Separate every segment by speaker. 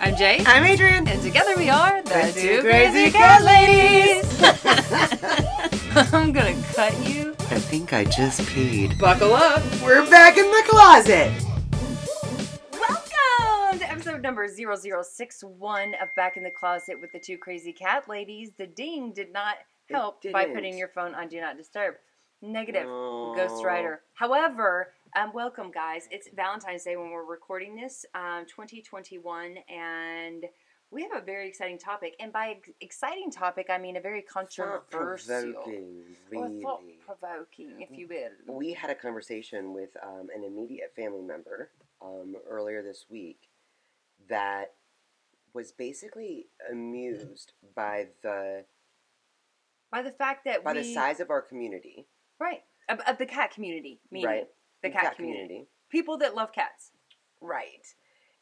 Speaker 1: I'm Jay.
Speaker 2: I'm Adrian.
Speaker 1: And together we are the,
Speaker 2: The
Speaker 1: two
Speaker 2: Two
Speaker 1: crazy
Speaker 2: Crazy
Speaker 1: cat
Speaker 2: Cat
Speaker 1: ladies. I'm gonna cut you.
Speaker 2: I think I just peed.
Speaker 1: Buckle up.
Speaker 2: We're back in the closet.
Speaker 1: Welcome to episode number 0061 of Back in the Closet with the two crazy cat ladies. The ding did not help by putting your phone on Do Not Disturb. Negative.
Speaker 2: Oh.
Speaker 1: Ghost Rider. However, um, welcome guys. It's Valentine's Day when we're recording this, um, 2021, and we have a very exciting topic. And by ex- exciting topic, I mean a very controversial
Speaker 2: Thought-provoking,
Speaker 1: or
Speaker 2: really.
Speaker 1: thought-provoking, if you will.
Speaker 2: We had a conversation with um, an immediate family member um, earlier this week that was basically amused by the
Speaker 1: By the fact that
Speaker 2: by
Speaker 1: we
Speaker 2: the size of our community,
Speaker 1: right of, of the cat community, meaning
Speaker 2: right?
Speaker 1: The cat, community. people that love cats.
Speaker 2: Right.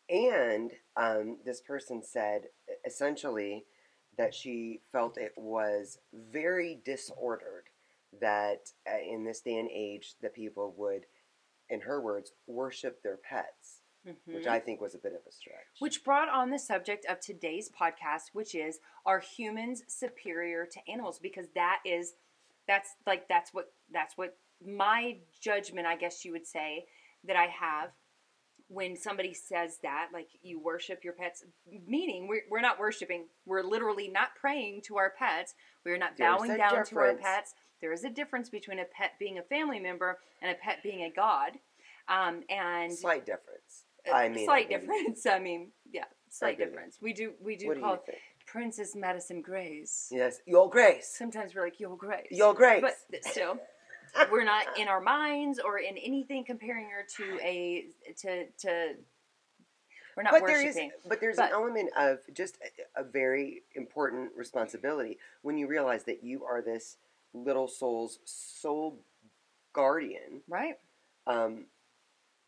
Speaker 2: And um, this person said essentially that she felt it was very disordered that uh, in this day and age that people would, in her words, worship their pets, which
Speaker 1: Mhm.
Speaker 2: I think was a bit of a stretch.
Speaker 1: which brought on the subject of today's podcast, which is are humans superior to animals? Because that is that's like that's what that's what my judgment, I guess you would say, that I have when somebody says that, like you worship your pets, meaning we're, we're not worshiping, we're literally not praying to our pets, we're not
Speaker 2: There's
Speaker 1: bowing down to our pets. There is a difference between a pet being a family member and a pet being a god. Um, and
Speaker 2: slight difference.
Speaker 1: uh,
Speaker 2: I mean,
Speaker 1: slight
Speaker 2: I mean-
Speaker 1: difference. I mean, yeah, slight difference. We do we do
Speaker 2: What
Speaker 1: call
Speaker 2: think?
Speaker 1: Princess Madison Grace.
Speaker 2: Yes, Your Grace.
Speaker 1: Sometimes we're like Your Grace.
Speaker 2: Your Grace.
Speaker 1: But still, we're not in our minds or in anything comparing her to a to to. We're not
Speaker 2: but there is,
Speaker 1: worshiping.
Speaker 2: but there's
Speaker 1: But-
Speaker 2: an element of just a, a very important responsibility when you realize that you are this little soul's soul guardian.
Speaker 1: right.
Speaker 2: Um,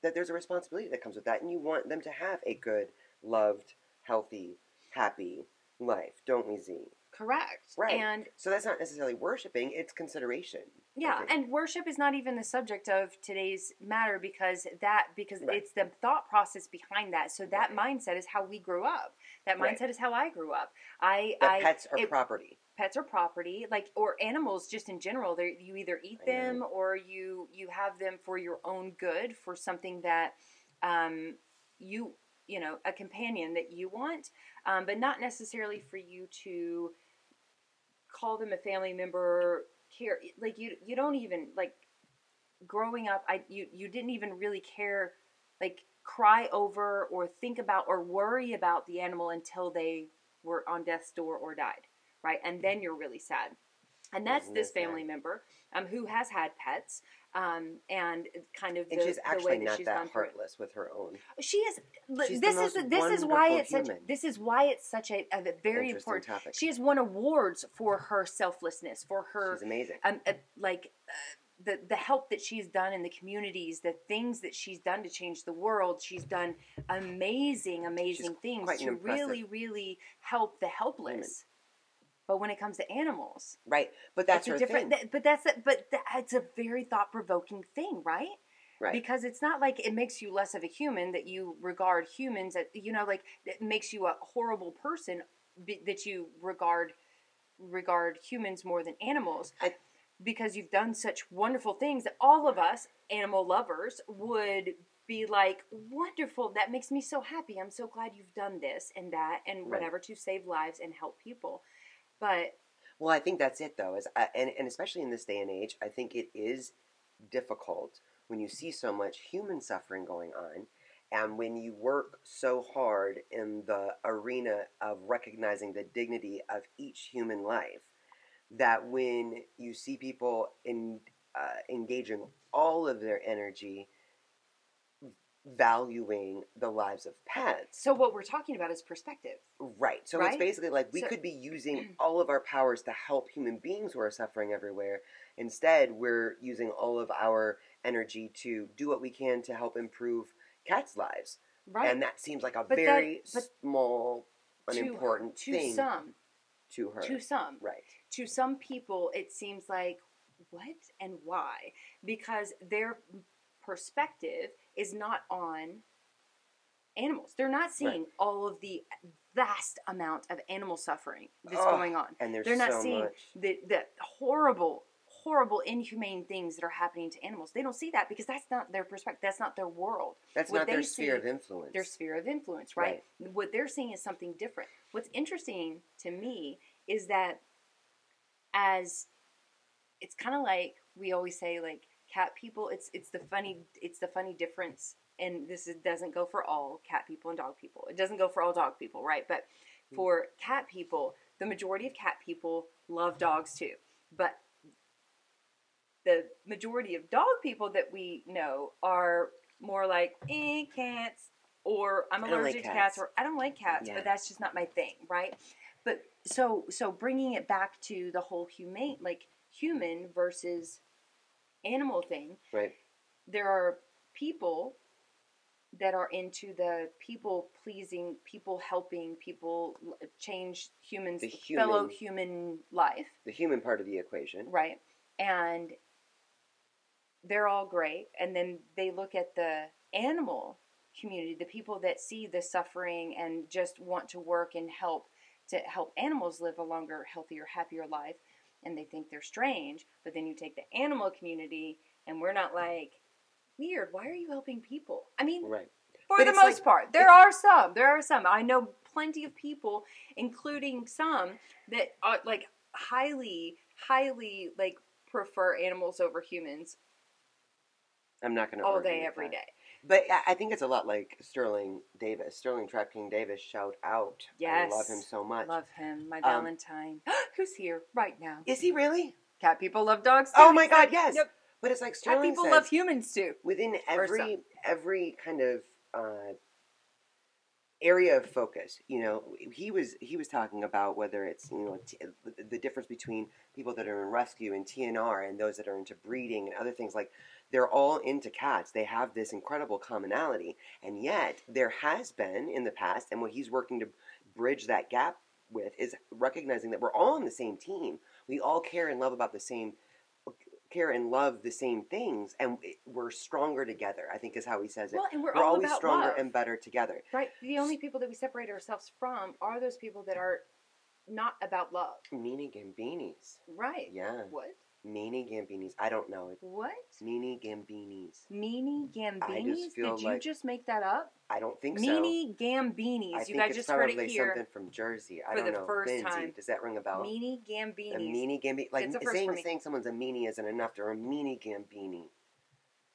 Speaker 2: that there's a responsibility that comes with that, and you want them to have a good, loved, healthy, happy life, don't we, Z?
Speaker 1: Correct.
Speaker 2: Right.
Speaker 1: And
Speaker 2: So that's not necessarily worshiping; it's consideration.
Speaker 1: Yeah, and worship is not even the subject of today's matter because that because
Speaker 2: Right.
Speaker 1: it's the thought process behind that. So that mindset is how we grew up. That
Speaker 2: Right.
Speaker 1: mindset is how I grew up. I I
Speaker 2: pets are
Speaker 1: it-
Speaker 2: property.
Speaker 1: pets are property like or animals just in general they you either eat them or you you have them for your own good for something that um you you know a companion that you want um, but not necessarily for you to call them a family member care like you you don't even like growing up i you you didn't even really care like cry over or think about or worry about the animal until they were on death's door or died right? And then you're really sad. And that's this family member um, who has had pets um, and kind of the,
Speaker 2: And she's actually
Speaker 1: way that
Speaker 2: not
Speaker 1: she's
Speaker 2: that
Speaker 1: through
Speaker 2: heartless with her own.
Speaker 1: She is.
Speaker 2: She's the
Speaker 1: this is this is why it's such.
Speaker 2: human.
Speaker 1: This is why it's such a, a very important.
Speaker 2: topic.
Speaker 1: She has won awards for her selflessness, for her
Speaker 2: She's amazing.
Speaker 1: um, uh, like uh, the the help that she's done in the communities, the things that she's done to change the world. She's done amazing, amazing things to really, really help the helpless. But when it comes to animals,
Speaker 2: Right, but that's
Speaker 1: a different.
Speaker 2: thing.
Speaker 1: th- but that's a, but that, it's a very thought provoking thing, right?
Speaker 2: right.
Speaker 1: because it's not like it makes you less of a human that you regard humans at you know like it makes you a horrible person be, that you regard regard humans more than animals
Speaker 2: I-
Speaker 1: because you've done such wonderful things that all of us animal lovers would be like wonderful that makes me so happy i'm so glad you've done this and that and
Speaker 2: Right.
Speaker 1: whatever to save lives and help people but
Speaker 2: Well, I think that's it though, is uh, and and especially in this day and age, I think it is difficult when you see so much human suffering going on, and when you work so hard in the arena of recognizing the dignity of each human life, that when you see people in uh, engaging all of their energy valuing the lives of pets
Speaker 1: so what we're talking about is perspective
Speaker 2: Right. So it's basically like we
Speaker 1: So-
Speaker 2: could be using all of our powers to help human beings who are suffering everywhere. Instead, we're using all of our energy to do what we can to help improve cats' lives.
Speaker 1: right
Speaker 2: And that seems like a
Speaker 1: But
Speaker 2: very
Speaker 1: but
Speaker 2: small, unimportant
Speaker 1: to
Speaker 2: thing To
Speaker 1: some
Speaker 2: to her.
Speaker 1: to some
Speaker 2: right.
Speaker 1: to some people it seems like what and why because their perspective is not on animals. They're not seeing all of the vast amount of animal suffering that's
Speaker 2: Oh,
Speaker 1: going on.
Speaker 2: And there's
Speaker 1: They're not
Speaker 2: so
Speaker 1: seeing
Speaker 2: much.
Speaker 1: the the horrible horrible inhumane things that are happening to animals. They don't see that because that's not their perspective. That's not their world.
Speaker 2: That's
Speaker 1: what
Speaker 2: not their sphere of influence.
Speaker 1: Their sphere of influence, right? What they're seeing is something different. What's interesting to me is that as it's kind of like we always say like cat people it's it's the funny it's the funny difference and this is, doesn't go for all cat people and dog people. It doesn't go for all dog people right? But for cat people the majority of cat people love dogs too. But the majority of dog people that we know are more like eh, cats or i'm allergic
Speaker 2: like
Speaker 1: to cats
Speaker 2: cats.
Speaker 1: or i don't like cats
Speaker 2: Yeah.
Speaker 1: but that's just not my thing right? But so so bringing it back to the whole humane like human versus animal thing
Speaker 2: right.
Speaker 1: there are people that are into the people pleasing people helping people change humans
Speaker 2: The
Speaker 1: fellow
Speaker 2: human-
Speaker 1: human life
Speaker 2: The human part of the equation.
Speaker 1: right and they're all great and then they look at the animal community the people that see the suffering and just want to work and help to help animals live a longer healthier happier life and they think they're strange but then you take the animal community and we're not like weird why are you helping people? I mean
Speaker 2: Right.
Speaker 1: for
Speaker 2: But
Speaker 1: the most
Speaker 2: like-
Speaker 1: part there are some there are some. I know plenty of people including some that are like highly highly like prefer animals over humans
Speaker 2: I'm not going to
Speaker 1: all day every day
Speaker 2: But I- I think it's a lot like Sterling Davis. Sterling Trap King Davis, shout out.
Speaker 1: yes
Speaker 2: I love him so much.
Speaker 1: love him my
Speaker 2: Um,
Speaker 1: valentine who's here right now
Speaker 2: Is he really?
Speaker 1: cat people love dogs too.
Speaker 2: Oh my God, yes.
Speaker 1: yep.
Speaker 2: But it's like Sterling cat
Speaker 1: people
Speaker 2: says,
Speaker 1: love humans too
Speaker 2: within every every kind of uh, area of focus you know he was he was talking about whether it's you know t- the difference between people that are in rescue and TNR and those that are into breeding and other things like they're all into cats. They have this incredible commonality. And yet there has been in the past and what he's working to bridge that gap with is recognizing that we're all on the same team. We all care and love about the same care and love the same things and we're stronger together i think is how he says it.
Speaker 1: Well and we're,
Speaker 2: we're
Speaker 1: all
Speaker 2: always stronger
Speaker 1: love.
Speaker 2: and better together.
Speaker 1: Right? The only people that we separate ourselves from are those people that are not about love.
Speaker 2: Meanie Gambinis.
Speaker 1: right.
Speaker 2: Yeah.
Speaker 1: what
Speaker 2: Meanie Gambinis. I don't know.
Speaker 1: what
Speaker 2: Meanie Gambinis.
Speaker 1: Meanie Gambinis? Did you just make that up?
Speaker 2: I don't think so. Meanie.
Speaker 1: Gambinis.
Speaker 2: I
Speaker 1: you guys just heard it here.
Speaker 2: something from Jersey. I
Speaker 1: for
Speaker 2: don't
Speaker 1: the
Speaker 2: know.
Speaker 1: first
Speaker 2: Lindsay,
Speaker 1: time.
Speaker 2: does that ring a bell?
Speaker 1: Meanie
Speaker 2: a
Speaker 1: Gambinis.
Speaker 2: meanie Gambini. Like
Speaker 1: a
Speaker 2: saying saying someone's a meanie isn't enough. They're a meanie Gambini.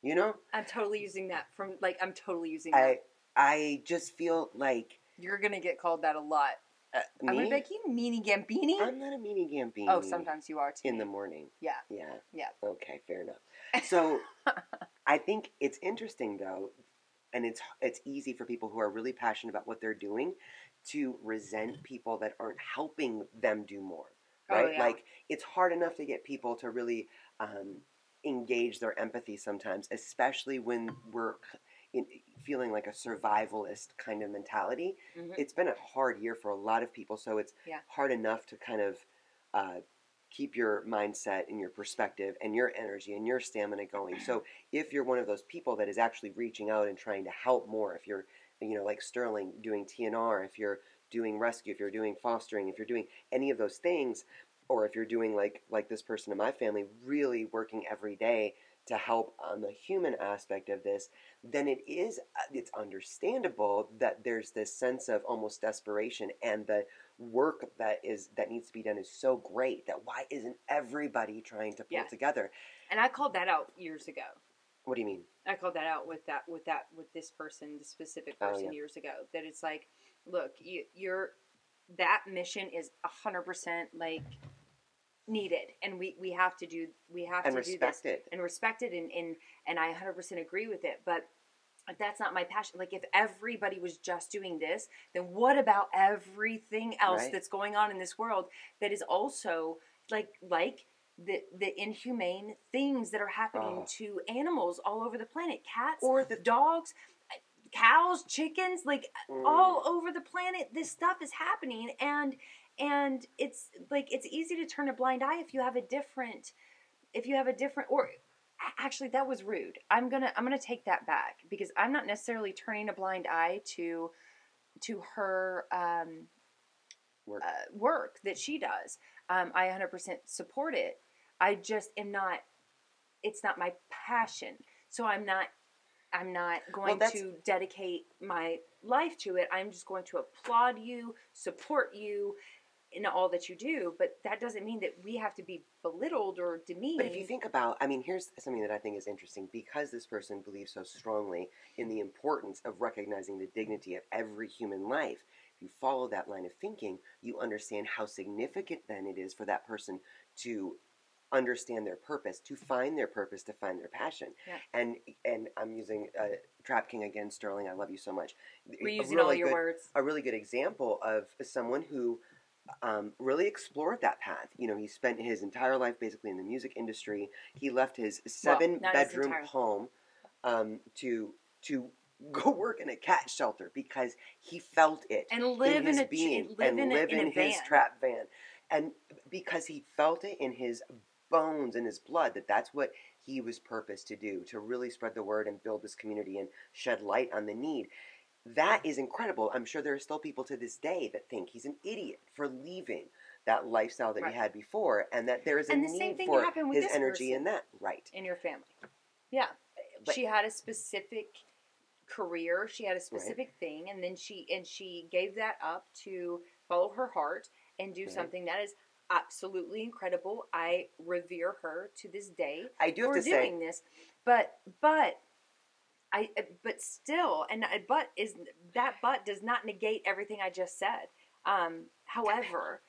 Speaker 2: You know,
Speaker 1: I'm totally using that from like I'm totally using
Speaker 2: I
Speaker 1: that.
Speaker 2: I just feel like
Speaker 1: You're gonna get called that a lot.
Speaker 2: Uh,
Speaker 1: I'm gonna
Speaker 2: me.
Speaker 1: be like you meanie Gambini.
Speaker 2: I'm not a meanie Gambini.
Speaker 1: oh, sometimes you are too.
Speaker 2: in the morning.
Speaker 1: Yeah.
Speaker 2: Yeah.
Speaker 1: Yeah.
Speaker 2: Okay, fair enough. So I think it's interesting though, and it's it's easy for people who are really passionate about what they're doing to resent people that aren't helping them do more.
Speaker 1: Oh,
Speaker 2: Right?
Speaker 1: yeah.
Speaker 2: Like it's hard enough to get people to really um, engage their empathy sometimes, especially when we're in, feeling like a survivalist kind of mentality.
Speaker 1: Mhm.
Speaker 2: It's been a hard year for a lot of people, so it's
Speaker 1: Yeah.
Speaker 2: hard enough to kind of uh, keep your mindset and your perspective and your energy and your stamina going. So if you're one of those people that is actually reaching out and trying to help more, if you're you know like Sterling doing TNR, if you're doing rescue, if you're doing fostering, if you're doing any of those things, or if you're doing like like this person in my family, really working every day to help on the human aspect of this, then it is uh, it's understandable that there's this sense of almost desperation and the work that is that needs to be done is so great that why isn't everybody trying to pull
Speaker 1: Yeah.
Speaker 2: together?
Speaker 1: And I called that out years ago.
Speaker 2: What do you mean?
Speaker 1: I called that out with that with that with this person, the specific
Speaker 2: Oh,
Speaker 1: person
Speaker 2: yeah.
Speaker 1: years ago. That it's like, look, you, you're that mission is hundred percent like needed, and we we have to do we have
Speaker 2: And
Speaker 1: to do
Speaker 2: respect
Speaker 1: this
Speaker 2: it.
Speaker 1: and respect it, and and and I hundred percent agree with it, but. If that's not my passion, like if everybody was just doing this, then what about everything else
Speaker 2: Right.
Speaker 1: that's going on in this world that is also like like the the inhumane things that are happening
Speaker 2: Oh.
Speaker 1: to animals all over the planet cats
Speaker 2: Or the
Speaker 1: dogs cows chickens like
Speaker 2: Mm.
Speaker 1: all over the planet this stuff is happening and and it's like it's easy to turn a blind eye if you have a different if you have a different or Actually, that was rude. I'm gonna I'm gonna take that back because I'm not necessarily turning a blind eye to to her um,
Speaker 2: Work.
Speaker 1: uh, work that she does. Um, I 100% support it. I just am not. It's not my passion, so I'm not. I'm not going
Speaker 2: that's-
Speaker 1: to dedicate my life to it. I'm just going to applaud you, support you in all that you do. But that doesn't mean that we have to be belittled or demeaned.
Speaker 2: But if you think about, I mean, here's something that I think is interesting because this person believes so strongly in the importance of recognizing the dignity of every human life. If you follow that line of thinking, you understand how significant then it is for that person to understand their purpose, to find their purpose, to find their passion.
Speaker 1: Yeah.
Speaker 2: And and I'm using uh, Trap King again, Sterling. I love you so much.
Speaker 1: we're
Speaker 2: A
Speaker 1: using all your
Speaker 2: good-
Speaker 1: words.
Speaker 2: a really good example of someone who um, really explored that path. You know, he spent his entire life basically in the music industry. He left his seven
Speaker 1: his
Speaker 2: bedroom
Speaker 1: entire-
Speaker 2: home um, to to go work in a cat shelter because he felt it
Speaker 1: And live in,
Speaker 2: his
Speaker 1: a
Speaker 2: being
Speaker 1: live
Speaker 2: and
Speaker 1: in,
Speaker 2: live
Speaker 1: a, in,
Speaker 2: in, his
Speaker 1: van.
Speaker 2: trap van, and because he felt it in his bones and his blood that that's what he was purposed to do to really spread the word and build this community and shed light on the need that is incredible i'm sure there are still people to this day that think he's an idiot for leaving that lifestyle that
Speaker 1: Right.
Speaker 2: he had before and that there is a
Speaker 1: And the same
Speaker 2: need
Speaker 1: thing
Speaker 2: for
Speaker 1: happened with
Speaker 2: his energy in that right
Speaker 1: in your family. Yeah.
Speaker 2: But-
Speaker 1: she had a specific career, she had a specific thing and then she and she gave that up to follow her heart and do
Speaker 2: Right.
Speaker 1: something that is absolutely incredible. I revere her to this day
Speaker 2: i do have
Speaker 1: for
Speaker 2: to
Speaker 1: doing
Speaker 2: say
Speaker 1: this. But but I but still and but is that but does not negate everything I just said. Um however,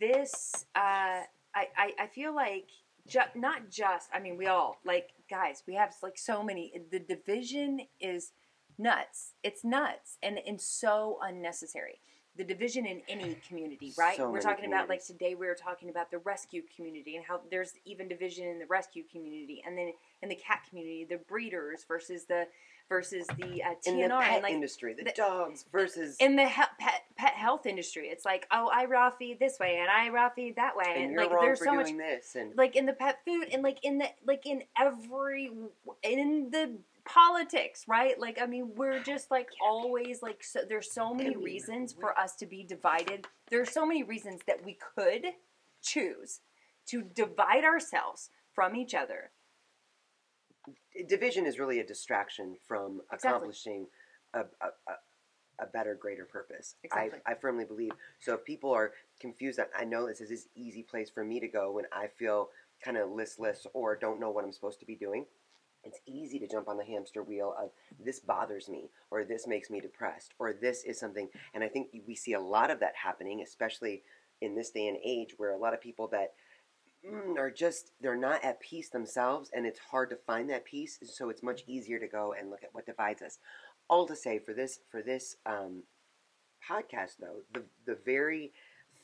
Speaker 1: this uh I, I, I feel like ju- not just I mean we all like guys we have like so many the division is nuts. It's nuts and and so unnecessary. The division in any community right?
Speaker 2: So
Speaker 1: we're talking about like today we were talking about the rescue community and how there's even division in the rescue community and then in the cat community the breeders versus the versus the uh,
Speaker 2: in
Speaker 1: TNR
Speaker 2: the pet
Speaker 1: and like
Speaker 2: industry the,
Speaker 1: the-
Speaker 2: dogs versus
Speaker 1: in the he- pet pet health industry. It's like oh I raw feed this way and I raw feed that way
Speaker 2: and
Speaker 1: and
Speaker 2: you're
Speaker 1: like
Speaker 2: wrong
Speaker 1: there's
Speaker 2: for
Speaker 1: so
Speaker 2: doing
Speaker 1: much
Speaker 2: this and
Speaker 1: like in the pet food and like in the like in every in the politics right? Like i mean we're just like always like so there's so many reasons for us to be divided. There's so many reasons that we could choose to divide ourselves from each other
Speaker 2: division is really a distraction from
Speaker 1: Exactly.
Speaker 2: accomplishing a, a, a, better, greater purpose.
Speaker 1: Exactly.
Speaker 2: I, I firmly believe. So if people are confused, I- I know this is this easy place for me to go when I feel kind of listless or don't know what I'm supposed to be doing. It's easy to jump on the hamster wheel of this bothers me, or this makes me depressed, or this is something. And I think we see a lot of that happening, especially in this day and age where a lot of people that are just they're not at peace themselves and it's hard to find that peace so it's much easier to go and look at what divides us. All to say for this for this um, podcast though the the very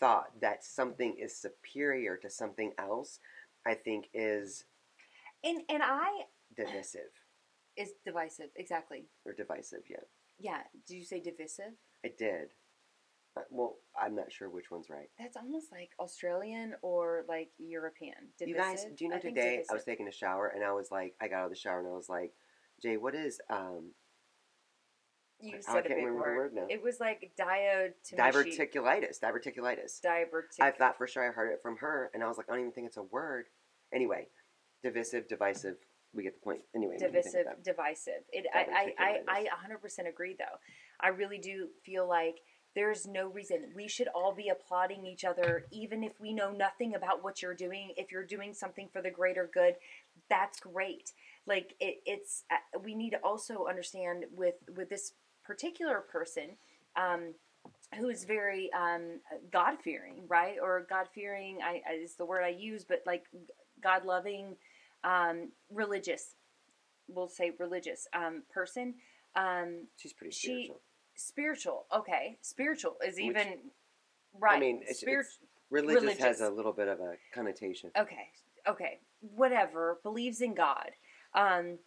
Speaker 2: thought that something is superior to something else i think is
Speaker 1: and and i
Speaker 2: divisive.
Speaker 1: Is divisive exactly.
Speaker 2: Or divisive yeah.
Speaker 1: Yeah did you say divisive?
Speaker 2: I did Uh, well i'm not sure which one's right
Speaker 1: that's almost like australian or like european divisive.
Speaker 2: you guys do you know
Speaker 1: I
Speaker 2: today i was taking a shower and i was like i got out of the shower and i was like jay what is um
Speaker 1: you
Speaker 2: I
Speaker 1: said a
Speaker 2: can't
Speaker 1: big
Speaker 2: remember the
Speaker 1: word.
Speaker 2: word now.
Speaker 1: it was like diode
Speaker 2: diverticulitis diverticulitis
Speaker 1: divertic
Speaker 2: I thought for sure I heard it from her, and I was like, I don't even think it's a word. Anyway, divisive, divisive. We get the point. Anyway, what do you think of
Speaker 1: divisive, divisive. It, I, I, I, I 100% agree, though. I really do feel like there's no reason we should all be applauding each other, even if we know nothing about what you're doing. If you're doing something for the greater good, that's great. Like it, it's uh, we need to also understand with with this particular person. Um, who is very um, God fearing, right? Or God fearing I, I- is the word I use, but like God loving, um, religious, we'll say religious um, person. Um,
Speaker 2: She's pretty
Speaker 1: she-
Speaker 2: spiritual.
Speaker 1: okay, spiritual is
Speaker 2: Which-
Speaker 1: even right.
Speaker 2: I mean, it's,
Speaker 1: Spirit-
Speaker 2: it's religious, has a little bit of a connotation.
Speaker 1: okay, okay, whatever. Believes in God. Um,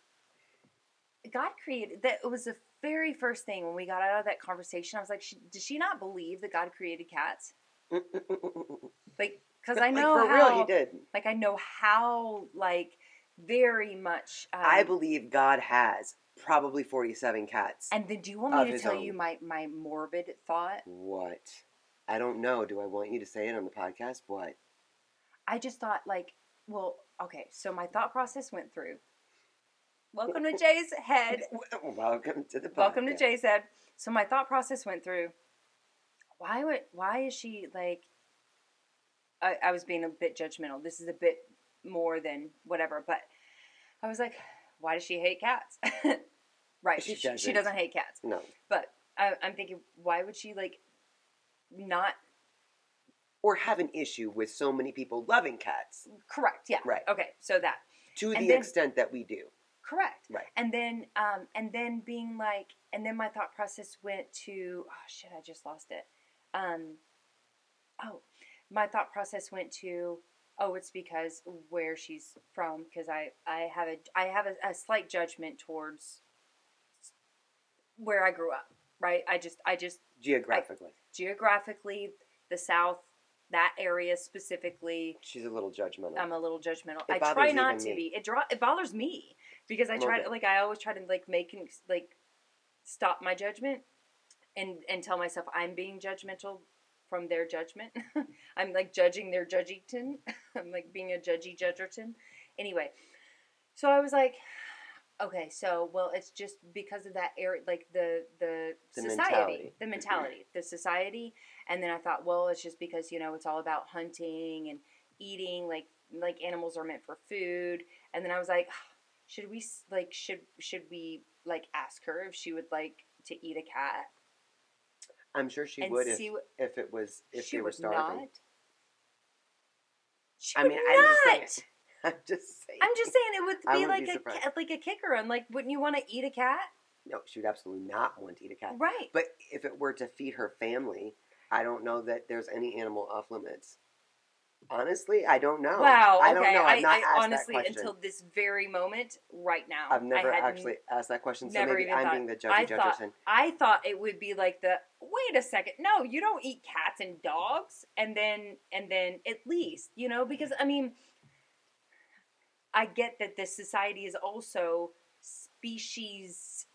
Speaker 1: God created that. It was the very first thing when we got out of that conversation. I was like, she, does she not believe that God created cats? Like, because I
Speaker 2: Like,
Speaker 1: know
Speaker 2: for
Speaker 1: how,
Speaker 2: real, he did.
Speaker 1: like I know how like very much. Um,
Speaker 2: I believe God has probably 47 cats.
Speaker 1: And then, do you want me to tell
Speaker 2: own.
Speaker 1: you my my morbid thought?
Speaker 2: What? I don't know. Do I want you to say it on the podcast? What?
Speaker 1: I just thought like, well, okay. So my thought process went through. Welcome to Jay's head.
Speaker 2: Welcome to the podcast.
Speaker 1: Welcome to Jay's head. So my thought process went through. Why would? Why is she like? I, I was being a bit judgmental. This is a bit more than whatever, but I was like, why does she hate cats? right.
Speaker 2: She
Speaker 1: She, she,
Speaker 2: doesn't.
Speaker 1: doesn't hate cats.
Speaker 2: No.
Speaker 1: But I, I'm thinking, why would she like not
Speaker 2: Or have an issue with so many people loving cats
Speaker 1: correct? Yeah.
Speaker 2: Right.
Speaker 1: Okay. So that
Speaker 2: to
Speaker 1: And
Speaker 2: the
Speaker 1: then-
Speaker 2: extent that we do.
Speaker 1: correct.
Speaker 2: Right.
Speaker 1: And then, um, and then being like, and then my thought process went to, oh shit, I just lost it. Um, oh, my thought process went to, oh, it's because where she's from. Because I, I have a, I have a, a slight judgment towards where I grew up. Right. I just, I just
Speaker 2: Geographically.
Speaker 1: geographically, the South, that area specifically.
Speaker 2: She's a little judgmental.
Speaker 1: I'm a little judgmental.
Speaker 2: It
Speaker 1: I try not to
Speaker 2: me.
Speaker 1: be. It draw. It bothers me because I try to like. I always try to like make and like stop my judgment and and tell myself I'm being judgmental from their judgment. I'm like judging their judgington. I'm like being a judgy judgerton. Anyway, so I was like, okay, so well, it's just because of that area, like the the,
Speaker 2: The
Speaker 1: society,
Speaker 2: mentality.
Speaker 1: the mentality, the society. And then I thought, well, it's just because you know it's all about hunting and eating, like like animals are meant for food. And then I was like, should we like should should we like ask her if she would like to eat a cat
Speaker 2: I'm sure she would if,
Speaker 1: what
Speaker 2: if it was if
Speaker 1: she
Speaker 2: they were
Speaker 1: would
Speaker 2: starving.
Speaker 1: not. She
Speaker 2: I
Speaker 1: would
Speaker 2: mean, I'm just saying- I'm just saying.
Speaker 1: I'm just saying it would be like
Speaker 2: be
Speaker 1: a like a kicker, and like, wouldn't you want to eat a cat?
Speaker 2: No, she would absolutely not want to eat a cat.
Speaker 1: Right.
Speaker 2: But if it were to feed her family, I don't know that there's any animal off limits. Honestly, I don't know.
Speaker 1: Wow.
Speaker 2: I
Speaker 1: okay.
Speaker 2: don't know. I've not
Speaker 1: I
Speaker 2: asked
Speaker 1: honestly,
Speaker 2: that question.
Speaker 1: until this very moment, right now,
Speaker 2: I've never
Speaker 1: I
Speaker 2: actually asked that question, so maybe I'm
Speaker 1: thought-
Speaker 2: being the judgy
Speaker 1: I thought- I thought it would be like the wait a second, no, you don't eat cats and dogs, and then and then at least you know because I mean, I get that this society is also species,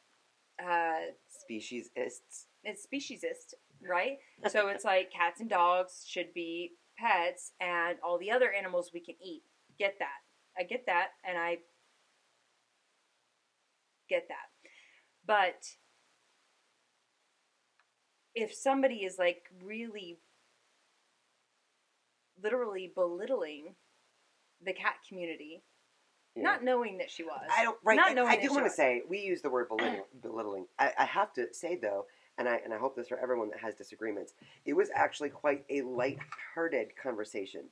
Speaker 1: uh,
Speaker 2: Speciesists.
Speaker 1: it's speciesist, right? so it's like cats and dogs should be pets, and all the other animals we can eat. Get that? I get that, and I get that. But if somebody is like really literally belittling the cat community,
Speaker 2: Yeah.
Speaker 1: not knowing that she was.
Speaker 2: I don't. Right.
Speaker 1: Not knowing
Speaker 2: I
Speaker 1: that
Speaker 2: do want to say we use the word belittling. belittling. I, I have to say though, and I and I hope this for everyone that has disagreements. It was actually quite a light-hearted conversation,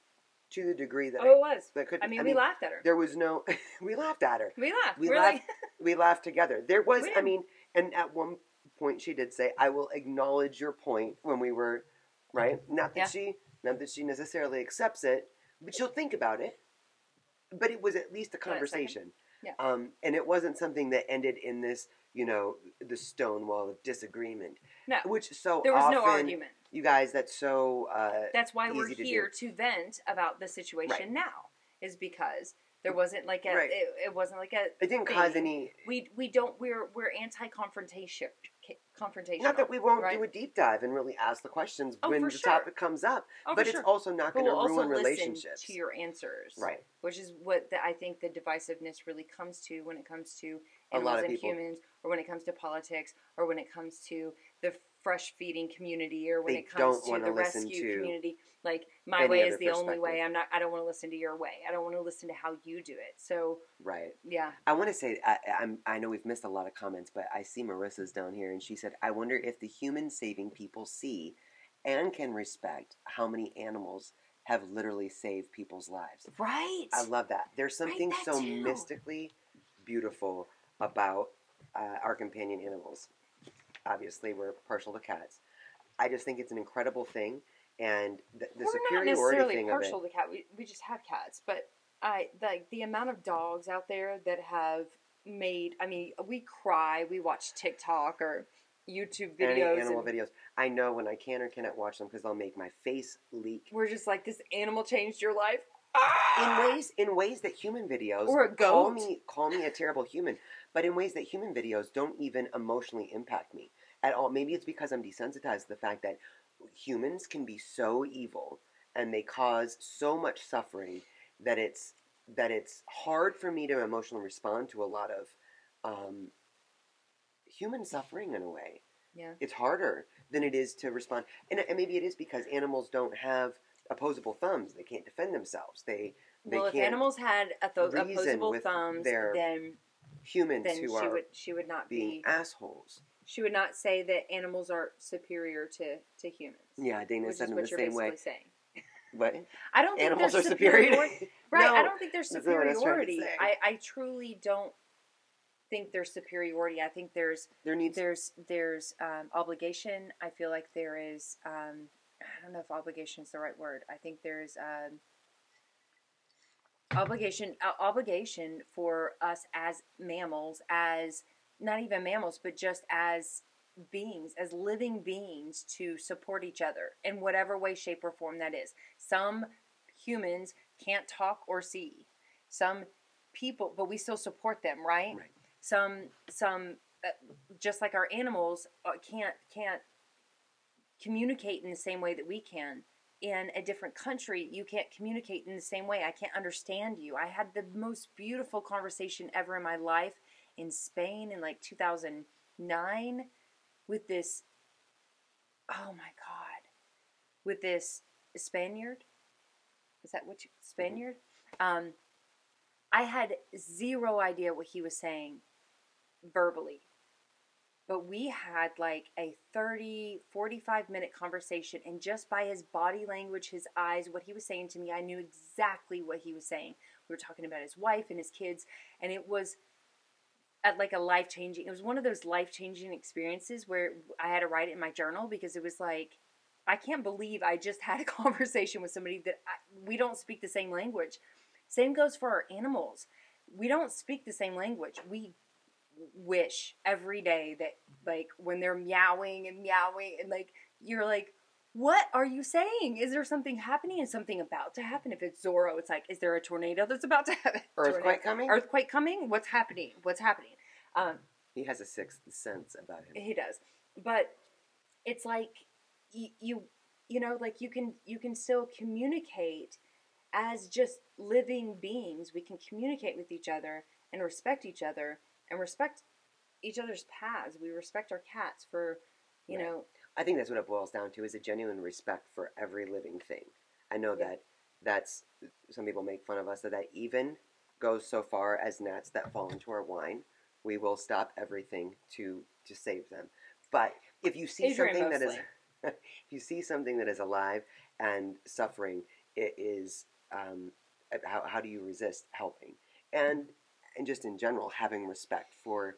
Speaker 2: to the degree that
Speaker 1: Oh, it was.
Speaker 2: that could.
Speaker 1: I mean, we laughed at her.
Speaker 2: There was no. we laughed at her.
Speaker 1: We laughed.
Speaker 2: We laughed.
Speaker 1: like,
Speaker 2: we laughed together. There was, I mean, and at one point she did say, "I will acknowledge your point" when we were, right? Not that
Speaker 1: Yeah.
Speaker 2: she, not that she necessarily accepts it, but she'll think about it. But it was at least a conversation,
Speaker 1: Yeah.
Speaker 2: um, and it wasn't something that ended in this, you know, the stone wall of disagreement.
Speaker 1: no,
Speaker 2: Which so
Speaker 1: there was
Speaker 2: often,
Speaker 1: no argument.
Speaker 2: You guys, that's so. Uh,
Speaker 1: That's why we're
Speaker 2: easy to
Speaker 1: here to vent about the situation
Speaker 2: Right.
Speaker 1: now. Is because there wasn't like a
Speaker 2: Right.
Speaker 1: it, it wasn't like a
Speaker 2: it didn't cause any.
Speaker 1: we we don't we're we're anti confrontation confrontation.
Speaker 2: Not that we won't
Speaker 1: right?
Speaker 2: do a deep dive and really ask the questions
Speaker 1: Oh,
Speaker 2: when the
Speaker 1: sure.
Speaker 2: topic comes up,
Speaker 1: oh,
Speaker 2: but it's
Speaker 1: sure.
Speaker 2: also not going to
Speaker 1: we'll
Speaker 2: ruin relationships.
Speaker 1: to your answers,
Speaker 2: Right.
Speaker 1: Which is what the, I think the divisiveness really comes to when it comes to animals
Speaker 2: of
Speaker 1: and
Speaker 2: people-
Speaker 1: humans, or when it comes to politics, or when it comes to the fresh feeding community, or when
Speaker 2: They
Speaker 1: it comes to the rescue
Speaker 2: to
Speaker 1: community. Like my way is the only way. I'm not. I don't want to listen to your way. I don't want to listen to how you do it. So
Speaker 2: Right.
Speaker 1: yeah,
Speaker 2: I want to say I, I'm. I know we've missed a lot of comments, but I see Marissa's down here, and she said, "I wonder if the human-saving people see and can respect how many animals have literally saved people's lives."
Speaker 1: right.
Speaker 2: I love that. There's something
Speaker 1: that
Speaker 2: so
Speaker 1: too.
Speaker 2: mystically beautiful about uh, our companion animals. Obviously, we're partial to cats. I just think it's an incredible thing, and the, the
Speaker 1: We're not
Speaker 2: superiority
Speaker 1: necessarily
Speaker 2: thing
Speaker 1: partial
Speaker 2: of it.
Speaker 1: to cats. We, we just have cats, but I like the amount of dogs out there that have made. I mean, we cry. We watch TikTok or YouTube videos, Any
Speaker 2: animal
Speaker 1: and
Speaker 2: videos. I know when I can or cannot watch them because they'll make my face leak.
Speaker 1: We're just like this animal changed your life.
Speaker 2: in ways in ways that human videos
Speaker 1: Or a
Speaker 2: call
Speaker 1: goat.
Speaker 2: me call me a terrible human, but in ways that human videos don't even emotionally impact me at all. Maybe it's because I'm desensitized to the fact that humans can be so evil and they cause so much suffering that it's that it's hard for me to emotionally respond to a lot of um, human suffering in a way.
Speaker 1: Yeah.
Speaker 2: It's harder than it is to respond, and, and maybe it is because animals don't have opposable thumbs; they can't defend themselves. They they
Speaker 1: Well, if animals had a th- opposable thumbs,
Speaker 2: their
Speaker 1: then
Speaker 2: humans
Speaker 1: then
Speaker 2: who
Speaker 1: she
Speaker 2: are
Speaker 1: would she would not
Speaker 2: being
Speaker 1: be
Speaker 2: assholes.
Speaker 1: she would not say that animals are superior to to humans.
Speaker 2: Yeah, Dana said in the same way.
Speaker 1: saying.
Speaker 2: What
Speaker 1: I don't think
Speaker 2: animals
Speaker 1: there's
Speaker 2: are superior?
Speaker 1: superiority- Right,
Speaker 2: No,
Speaker 1: I don't think there's
Speaker 2: what I was trying to
Speaker 1: superiority. I, I truly don't think there's superiority. I think there's
Speaker 2: there needs
Speaker 1: there's there's um, obligation. I feel like there is. Um, I don't know if obligation is the right word. I think there's um, obligation uh, obligation for us as mammals, as not even mammals, but just as beings, as living beings, to support each other in whatever way, shape, or form that is. Some humans can't talk or see. Some people, but we still support them, right?
Speaker 2: Right.
Speaker 1: Some some uh, just like our animals uh, can't can't communicate in the same way that we can in a different country you can't communicate in the same way. I can't understand you. I had the most beautiful conversation ever in my life in spain in like 2009 with this oh my god with this spaniard. Is that what you spaniard? Um i had zero idea what he was saying verbally but we had like a 30 45 minute conversation and just by his body language his eyes what he was saying to me i knew exactly what he was saying. We were talking about his wife and his kids and it was at like a life changing it was one of those life changing experiences where i had to write it in my journal because it was like i can't believe i just had a conversation with somebody that I, we don't speak the same language. Same goes for our animals. We don't speak the same language. We wish every day that like when they're meowing and meowing and like you're like what are you saying? Is there something happening? Is something about to happen? If it's zorro it's like is there a tornado that's about to happen?
Speaker 2: Earthquake
Speaker 1: Tornado-
Speaker 2: coming.
Speaker 1: earthquake coming? What's happening? What's happening? Um
Speaker 2: He has a sixth sense about him.
Speaker 1: he does. But it's like you, you you know like you can you can still communicate as just living beings. We can communicate with each other and respect each other and respect each other's paths we respect our cats for you
Speaker 2: Right.
Speaker 1: know
Speaker 2: I think that's what it boils down to is a genuine respect for every living thing. I know
Speaker 1: Yeah.
Speaker 2: that that's some people make fun of us that that even goes so far as gnats that fall into our wine. We will stop everything to to save them. But if you see
Speaker 1: Adrian
Speaker 2: something that is if you see something that is alive and suffering, it is um, how how do you resist helping and and just in general having respect for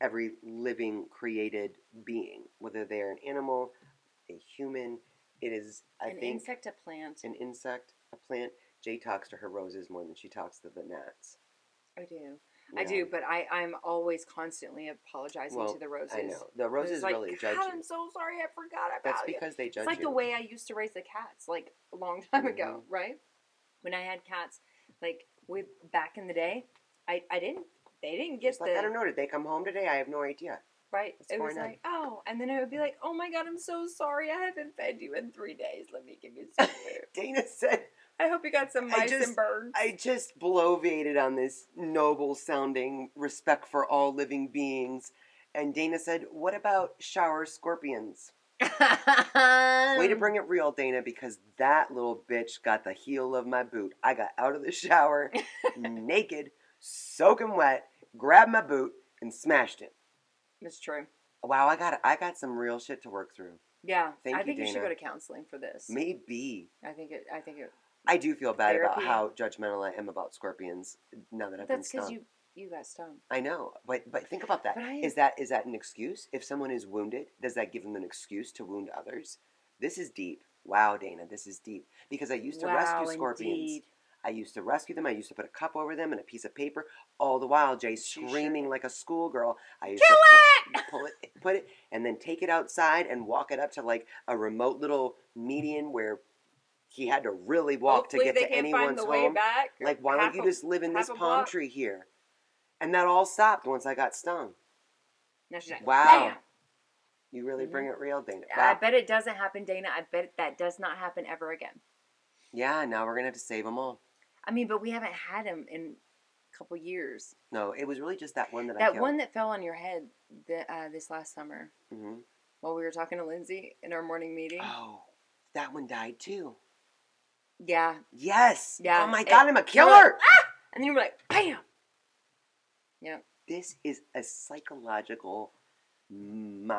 Speaker 2: every living created being, whether they're an animal, a human. It is, I
Speaker 1: an
Speaker 2: think,
Speaker 1: insect a plant
Speaker 2: an insect, a plant. Jay talks to her roses more than she talks to the gnats.
Speaker 1: i do i do but i i'm always constantly apologizing
Speaker 2: Well,
Speaker 1: to the roses
Speaker 2: I know. The roses
Speaker 1: like,
Speaker 2: really
Speaker 1: God, judge
Speaker 2: you.
Speaker 1: I'm so sorry i forgot about
Speaker 2: That's
Speaker 1: you
Speaker 2: because they judge
Speaker 1: It's like
Speaker 2: you.
Speaker 1: the way I used to raise the cats, like a long time ago, mm-hmm. right? When I had cats, like with back in the day, I, I didn't. They didn't get
Speaker 2: It's like I don't know. Did they come home today? I have no idea.
Speaker 1: right.
Speaker 2: What's
Speaker 1: it was
Speaker 2: going on?
Speaker 1: like oh, and then I would be like, oh my god, I'm so sorry, I haven't fed you in three days. Let me give you some food.
Speaker 2: Dana said
Speaker 1: I hope you got some
Speaker 2: I
Speaker 1: mice
Speaker 2: just-
Speaker 1: and birds.
Speaker 2: I just bloviated on this noble sounding respect for all living beings. And Dana said, What about shower scorpions? Way to bring it real, Dana, because that little bitch got the heel of my boot. I got out of the shower naked, soaking wet, grabbed my boot, and smashed it.
Speaker 1: That's true.
Speaker 2: Wow, I got I got some real shit to work through.
Speaker 1: Yeah,
Speaker 2: Thank
Speaker 1: I
Speaker 2: you,
Speaker 1: think you should go to counseling for this.
Speaker 2: Maybe.
Speaker 1: I think it. I think it.
Speaker 2: I do feel bad about how judgmental I am about scorpions now that I've
Speaker 1: That's
Speaker 2: been
Speaker 1: because
Speaker 2: stung.
Speaker 1: you you got stung.
Speaker 2: I know, but but think about that.
Speaker 1: I-
Speaker 2: Is that is that an excuse? If someone is wounded, does that give them an excuse to wound others? This is deep. Wow, Dana, this is deep. Because I used to
Speaker 1: wow,
Speaker 2: rescue scorpions.
Speaker 1: indeed.
Speaker 2: I used to rescue them. I used to put a cup over them and a piece of paper. All the while, Jay screaming
Speaker 1: sure
Speaker 2: like a schoolgirl. I used
Speaker 1: Kill
Speaker 2: to pu- pull it, put it, and then take it outside and walk it up to like a remote little median where he had to really walk
Speaker 1: Hopefully
Speaker 2: to get to anyone's
Speaker 1: find the way
Speaker 2: home.
Speaker 1: back.
Speaker 2: Like, why don't you just live in this palm
Speaker 1: block.
Speaker 2: tree here? And that all stopped once I got stung.
Speaker 1: No, she's like,
Speaker 2: Wow. You really
Speaker 1: Mhm.
Speaker 2: bring it real, Dana.
Speaker 1: I bet it doesn't happen, Dana. I bet that does not happen ever again.
Speaker 2: Yeah, now we're gonna have to save them all.
Speaker 1: I mean, but we haven't had him in a couple years.
Speaker 2: No, it was really just that one that, I
Speaker 1: That one that fell on your head the, uh, this last summer
Speaker 2: hmm
Speaker 1: while we were talking to Lindsay in our morning meeting.
Speaker 2: Oh, that one died too.
Speaker 1: Yeah,
Speaker 2: Yes.
Speaker 1: Yeah,
Speaker 2: Oh my
Speaker 1: it-
Speaker 2: God, I'm a killer.
Speaker 1: like, "Ah!" and then you were like, bam. Yeah.
Speaker 2: This is a psychological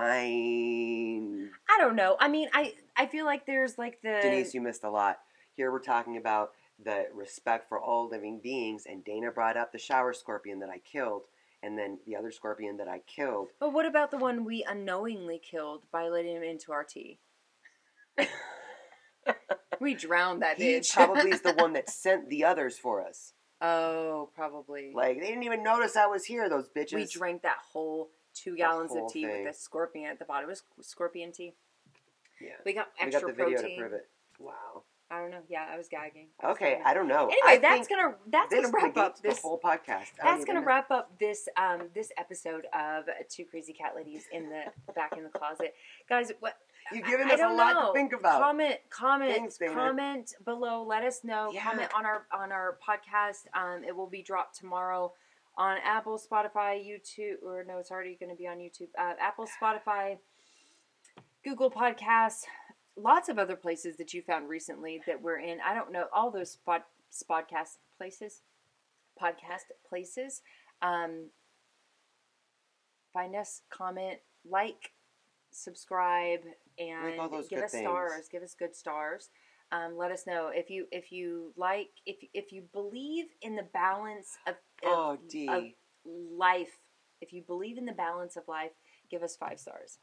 Speaker 2: mind.
Speaker 1: I don't know. I mean, I I feel like there's like the
Speaker 2: Denise, you missed a lot. Here we're talking about the respect for all living beings, and Dana brought up the shower scorpion that I killed, and then the other scorpion that I killed.
Speaker 1: But what about the one we unknowingly killed by letting him into our tea? we drowned that
Speaker 2: He
Speaker 1: bitch.
Speaker 2: probably is the one that sent the others for us.
Speaker 1: oh, probably.
Speaker 2: Like they didn't even notice I was here. Those bitches.
Speaker 1: we drank that whole two gallons
Speaker 2: whole
Speaker 1: of tea
Speaker 2: thing.
Speaker 1: with a scorpion at the bottom. It was scorpion tea.
Speaker 2: Yeah.
Speaker 1: We got
Speaker 2: We
Speaker 1: extra
Speaker 2: got the video
Speaker 1: protein.
Speaker 2: to prove it. Wow.
Speaker 1: I don't know. Yeah, I was gagging. I was
Speaker 2: Okay,
Speaker 1: gagging.
Speaker 2: I don't know.
Speaker 1: Anyway,
Speaker 2: I
Speaker 1: that's gonna that's gonna wrap up this
Speaker 2: whole podcast.
Speaker 1: That's gonna
Speaker 2: know.
Speaker 1: wrap up this um this episode of Two Crazy Cat Ladies in the back in the closet, guys. What
Speaker 2: You've given
Speaker 1: I
Speaker 2: us a
Speaker 1: don't
Speaker 2: lot
Speaker 1: know.
Speaker 2: to think about.
Speaker 1: Comment, comment,
Speaker 2: Thanks,
Speaker 1: comment below. Let us know.
Speaker 2: Yeah.
Speaker 1: Comment on our on our podcast. Um, it will be dropped tomorrow on Apple, Spotify, YouTube, or no, it's already going to be on YouTube. Uh, Apple, Spotify, Google Podcasts, lots of other places that you found recently that we're in. I don't know all those spot podcast places, podcast places. Um, find us, comment, like, subscribe, and
Speaker 2: those
Speaker 1: give us
Speaker 2: things.
Speaker 1: stars. Give us good stars. Um, let us know if you if you like if if you believe in the balance of, of,
Speaker 2: Oh,
Speaker 1: of life. If you believe in the balance of life, give us five stars.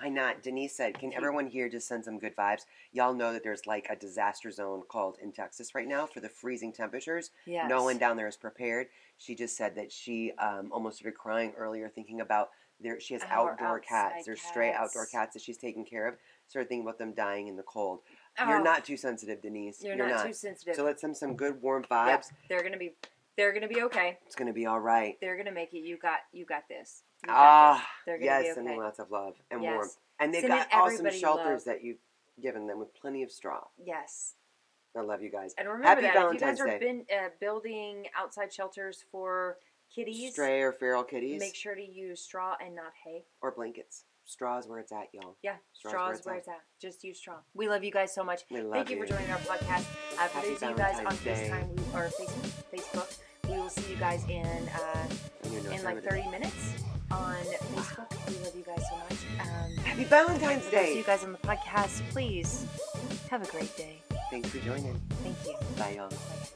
Speaker 2: Why not? Denise said, "Can everyone here just send some good vibes?" Y'all know that there's like a disaster zone called in Texas right now for the freezing temperatures.
Speaker 1: Yes.
Speaker 2: No one down there is prepared. She just said that she um, almost started crying earlier, thinking about there. She has
Speaker 1: Our
Speaker 2: outdoor cats. There's stray outdoor cats that she's taking care of. Started thinking about them dying in the cold.
Speaker 1: Oh,
Speaker 2: You're not too sensitive, Denise.
Speaker 1: You're, not, too sensitive.
Speaker 2: So let's send some good warm vibes.
Speaker 1: they're gonna be. They're gonna be okay.
Speaker 2: It's gonna be all right.
Speaker 1: They're gonna make it. You got. You got this. You got
Speaker 2: Ah,
Speaker 1: this.
Speaker 2: Yes,
Speaker 1: okay.
Speaker 2: lots of love and
Speaker 1: Yes.
Speaker 2: warmth. And they've
Speaker 1: Sending
Speaker 2: got awesome shelters
Speaker 1: love.
Speaker 2: that you've given them with plenty of straw.
Speaker 1: Yes.
Speaker 2: I love you guys.
Speaker 1: And remember
Speaker 2: Happy
Speaker 1: that
Speaker 2: Valentine's
Speaker 1: if you guys are
Speaker 2: Day.
Speaker 1: been, uh, building outside shelters for kitties,
Speaker 2: Stray or feral kitties
Speaker 1: make sure to use straw and not hay.
Speaker 2: or blankets. Straws where it's at, y'all.
Speaker 1: Yeah,
Speaker 2: Straws
Speaker 1: straws,
Speaker 2: where it's
Speaker 1: where
Speaker 2: at.
Speaker 1: it's at. Just use straw. We love you guys so much.
Speaker 2: We love
Speaker 1: Thank you,
Speaker 2: you.
Speaker 1: for joining our podcast. Uh, for those of you guys on
Speaker 2: Day.
Speaker 1: FaceTime we, or Facebook, Facebook, we will see you guys in uh,
Speaker 2: And you know
Speaker 1: in like 30 minutes on Facebook. We love you guys so much. Um,
Speaker 2: Happy Valentine's
Speaker 1: we'll see you guys on the podcast. Please have a great day.
Speaker 2: Thanks for joining.
Speaker 1: Thank you.
Speaker 2: Bye, y'all.
Speaker 1: Bye.